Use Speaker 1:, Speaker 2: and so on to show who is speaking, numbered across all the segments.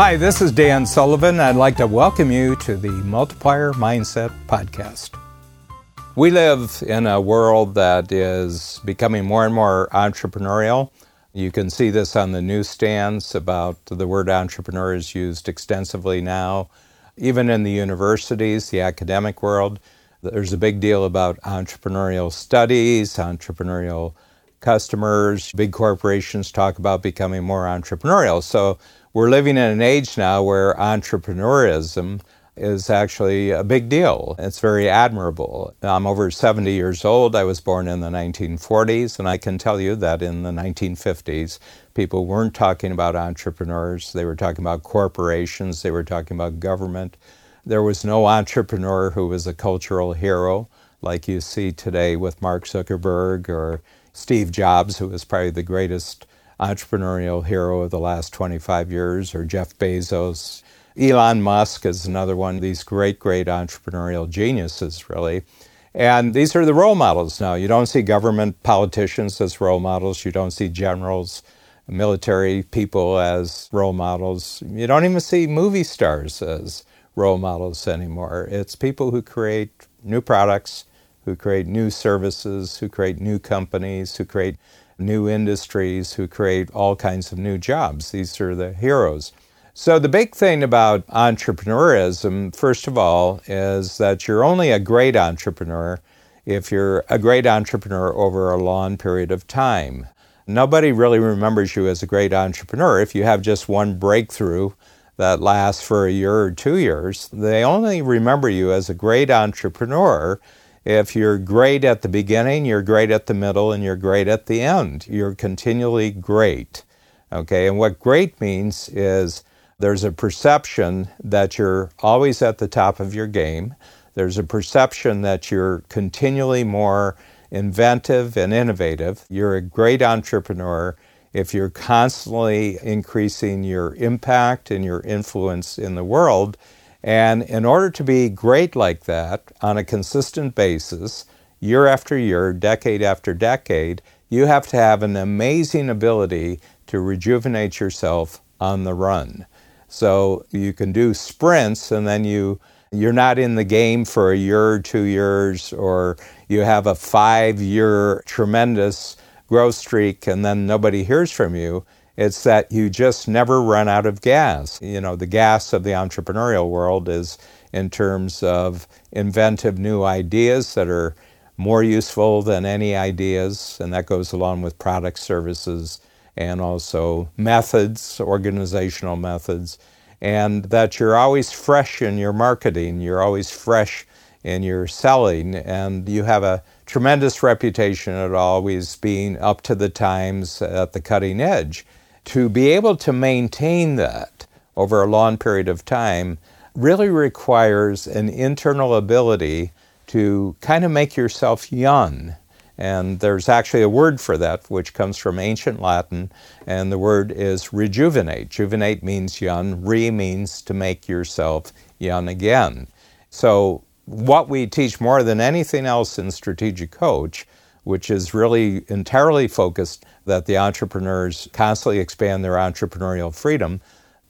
Speaker 1: Hi, this is Dan Sullivan. I'd like to welcome you to the Multiplier Mindset Podcast. We live in a world that is becoming more and more entrepreneurial. You can see this on the newsstands about the word entrepreneur is used extensively now. Even in the universities, the academic world, there's a big deal about entrepreneurial studies, entrepreneurial customers. Big corporations talk about becoming more entrepreneurial. So we're living in an age now where entrepreneurism is actually a big deal. It's very admirable. I'm over 70 years old. I was born in the 1940s, and I can tell you that in the 1950s, people weren't talking about entrepreneurs. They were talking about corporations, they were talking about government. There was no entrepreneur who was a cultural hero like you see today with Mark Zuckerberg or Steve Jobs, who was probably the greatest entrepreneurial hero of the last 25 years, or Jeff Bezos. Elon Musk is another one of these great, great entrepreneurial geniuses, really. And these are the role models now. You don't see government politicians as role models, you don't see generals, military people as role models. You don't even see movie stars as role models anymore. It's people who create new products, who create new services, who create new companies, who create new industries, who create all kinds of new jobs. These are the heroes. So, the big thing about entrepreneurism, first of all, is that you're only a great entrepreneur if you're a great entrepreneur over a long period of time. Nobody really remembers you as a great entrepreneur if you have just one breakthrough that lasts for a year or two years. They only remember you as a great entrepreneur if you're great at the beginning, you're great at the middle, and you're great at the end. You're continually great. Okay, and what great means is there's a perception that you're always at the top of your game. There's a perception that you're continually more inventive and innovative. You're a great entrepreneur if you're constantly increasing your impact and your influence in the world. And in order to be great like that on a consistent basis, year after year, decade after decade, you have to have an amazing ability to rejuvenate yourself on the run. So you can do sprints and then you you're not in the game for a year or two years or you have a 5-year tremendous growth streak and then nobody hears from you. It's that you just never run out of gas. You know, the gas of the entrepreneurial world is in terms of inventive new ideas that are more useful than any ideas, and that goes along with product services and also methods, organizational methods, and that you're always fresh in your marketing, you're always fresh in your selling, and you have a tremendous reputation at always being up to the times at the cutting edge. To be able to maintain that over a long period of time really requires an internal ability to kind of make yourself young and there's actually a word for that, which comes from ancient Latin, and the word is rejuvenate. Juvenate means young, re means to make yourself young again. So, what we teach more than anything else in Strategic Coach, which is really entirely focused that the entrepreneurs constantly expand their entrepreneurial freedom.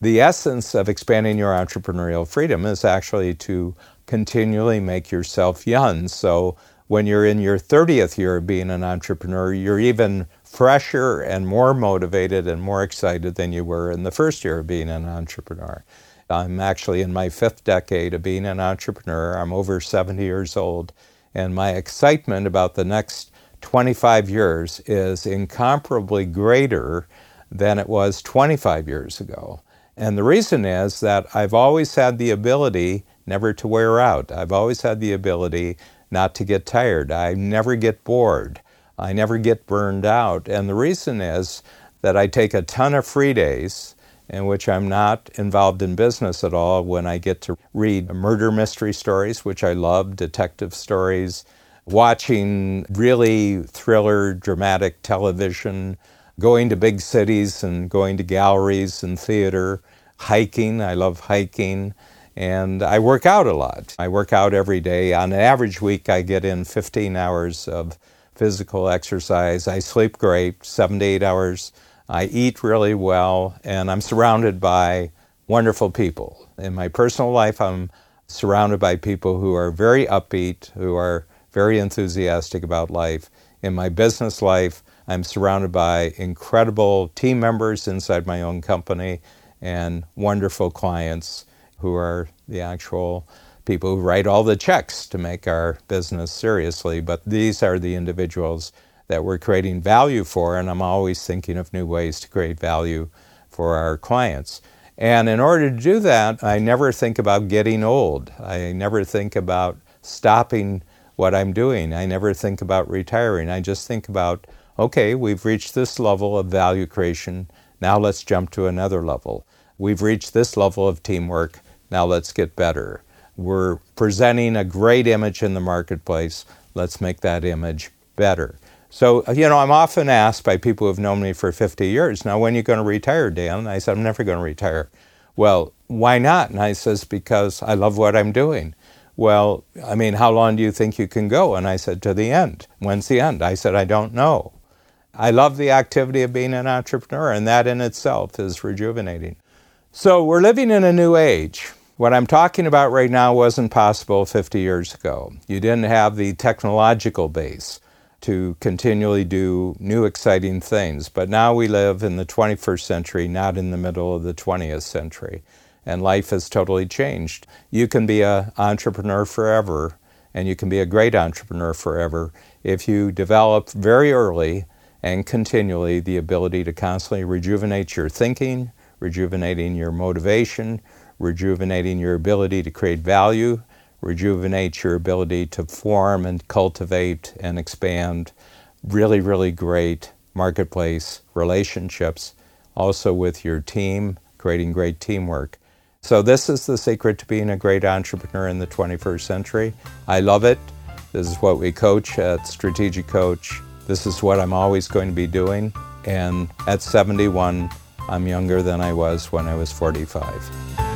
Speaker 1: The essence of expanding your entrepreneurial freedom is actually to continually make yourself young. So, when you're in your 30th year of being an entrepreneur, you're even fresher and more motivated and more excited than you were in the first year of being an entrepreneur. I'm actually in my fifth decade of being an entrepreneur. I'm over 70 years old, and my excitement about the next 25 years is incomparably greater than it was 25 years ago. And the reason is that I've always had the ability never to wear out. I've always had the ability not to get tired. I never get bored. I never get burned out. And the reason is that I take a ton of free days in which I'm not involved in business at all when I get to read murder mystery stories, which I love, detective stories, watching really thriller, dramatic television, going to big cities and going to galleries and theater, hiking. I love hiking. And I work out a lot. I work out every day. On an average week, I get in 15 hours of physical exercise. I sleep great, seven to eight hours. I eat really well, and I'm surrounded by wonderful people. In my personal life, I'm surrounded by people who are very upbeat, who are very enthusiastic about life. In my business life, I'm surrounded by incredible team members inside my own company and wonderful clients who are the actual people who write all the checks to make our business seriously. But these are the individuals that we're creating value for, and I'm always thinking of new ways to create value for our clients. And in order to do that, I never think about getting old. I never think about stopping what I'm doing. I never think about retiring. I just think about, okay, we've reached this level of value creation. Now let's jump to another level. We've reached this level of teamwork. Now let's get better. We're presenting a great image in the marketplace. Let's make that image better. So, you know, I'm often asked by people who have known me for 50 years, now when are you going to retire, Dan? I said, I'm never going to retire. Well, why not? And I says, because I love what I'm doing. Well, I mean, how long do you think you can go? And I said, to the end. When's the end? I said, I don't know. I love the activity of being an entrepreneur, and that in itself is rejuvenating. So we're living in a new age. What I'm talking about right now wasn't possible 50 years ago. You didn't have the technological base to continually do new exciting things. But now we live in the 21st century, not in the middle of the 20th century. And life has totally changed. You can be an entrepreneur forever, and you can be a great entrepreneur forever if you develop very early and continually the ability to constantly rejuvenate your thinking, rejuvenating your motivation, rejuvenating your ability to create value, rejuvenate your ability to form and cultivate and expand really, really great marketplace relationships, also with your team, creating great teamwork. So, this is the secret to being a great entrepreneur in the 21st century. I love it. This is what we coach at Strategic Coach. This is what I'm always going to be doing. And at 71, I'm younger than I was when I was 45.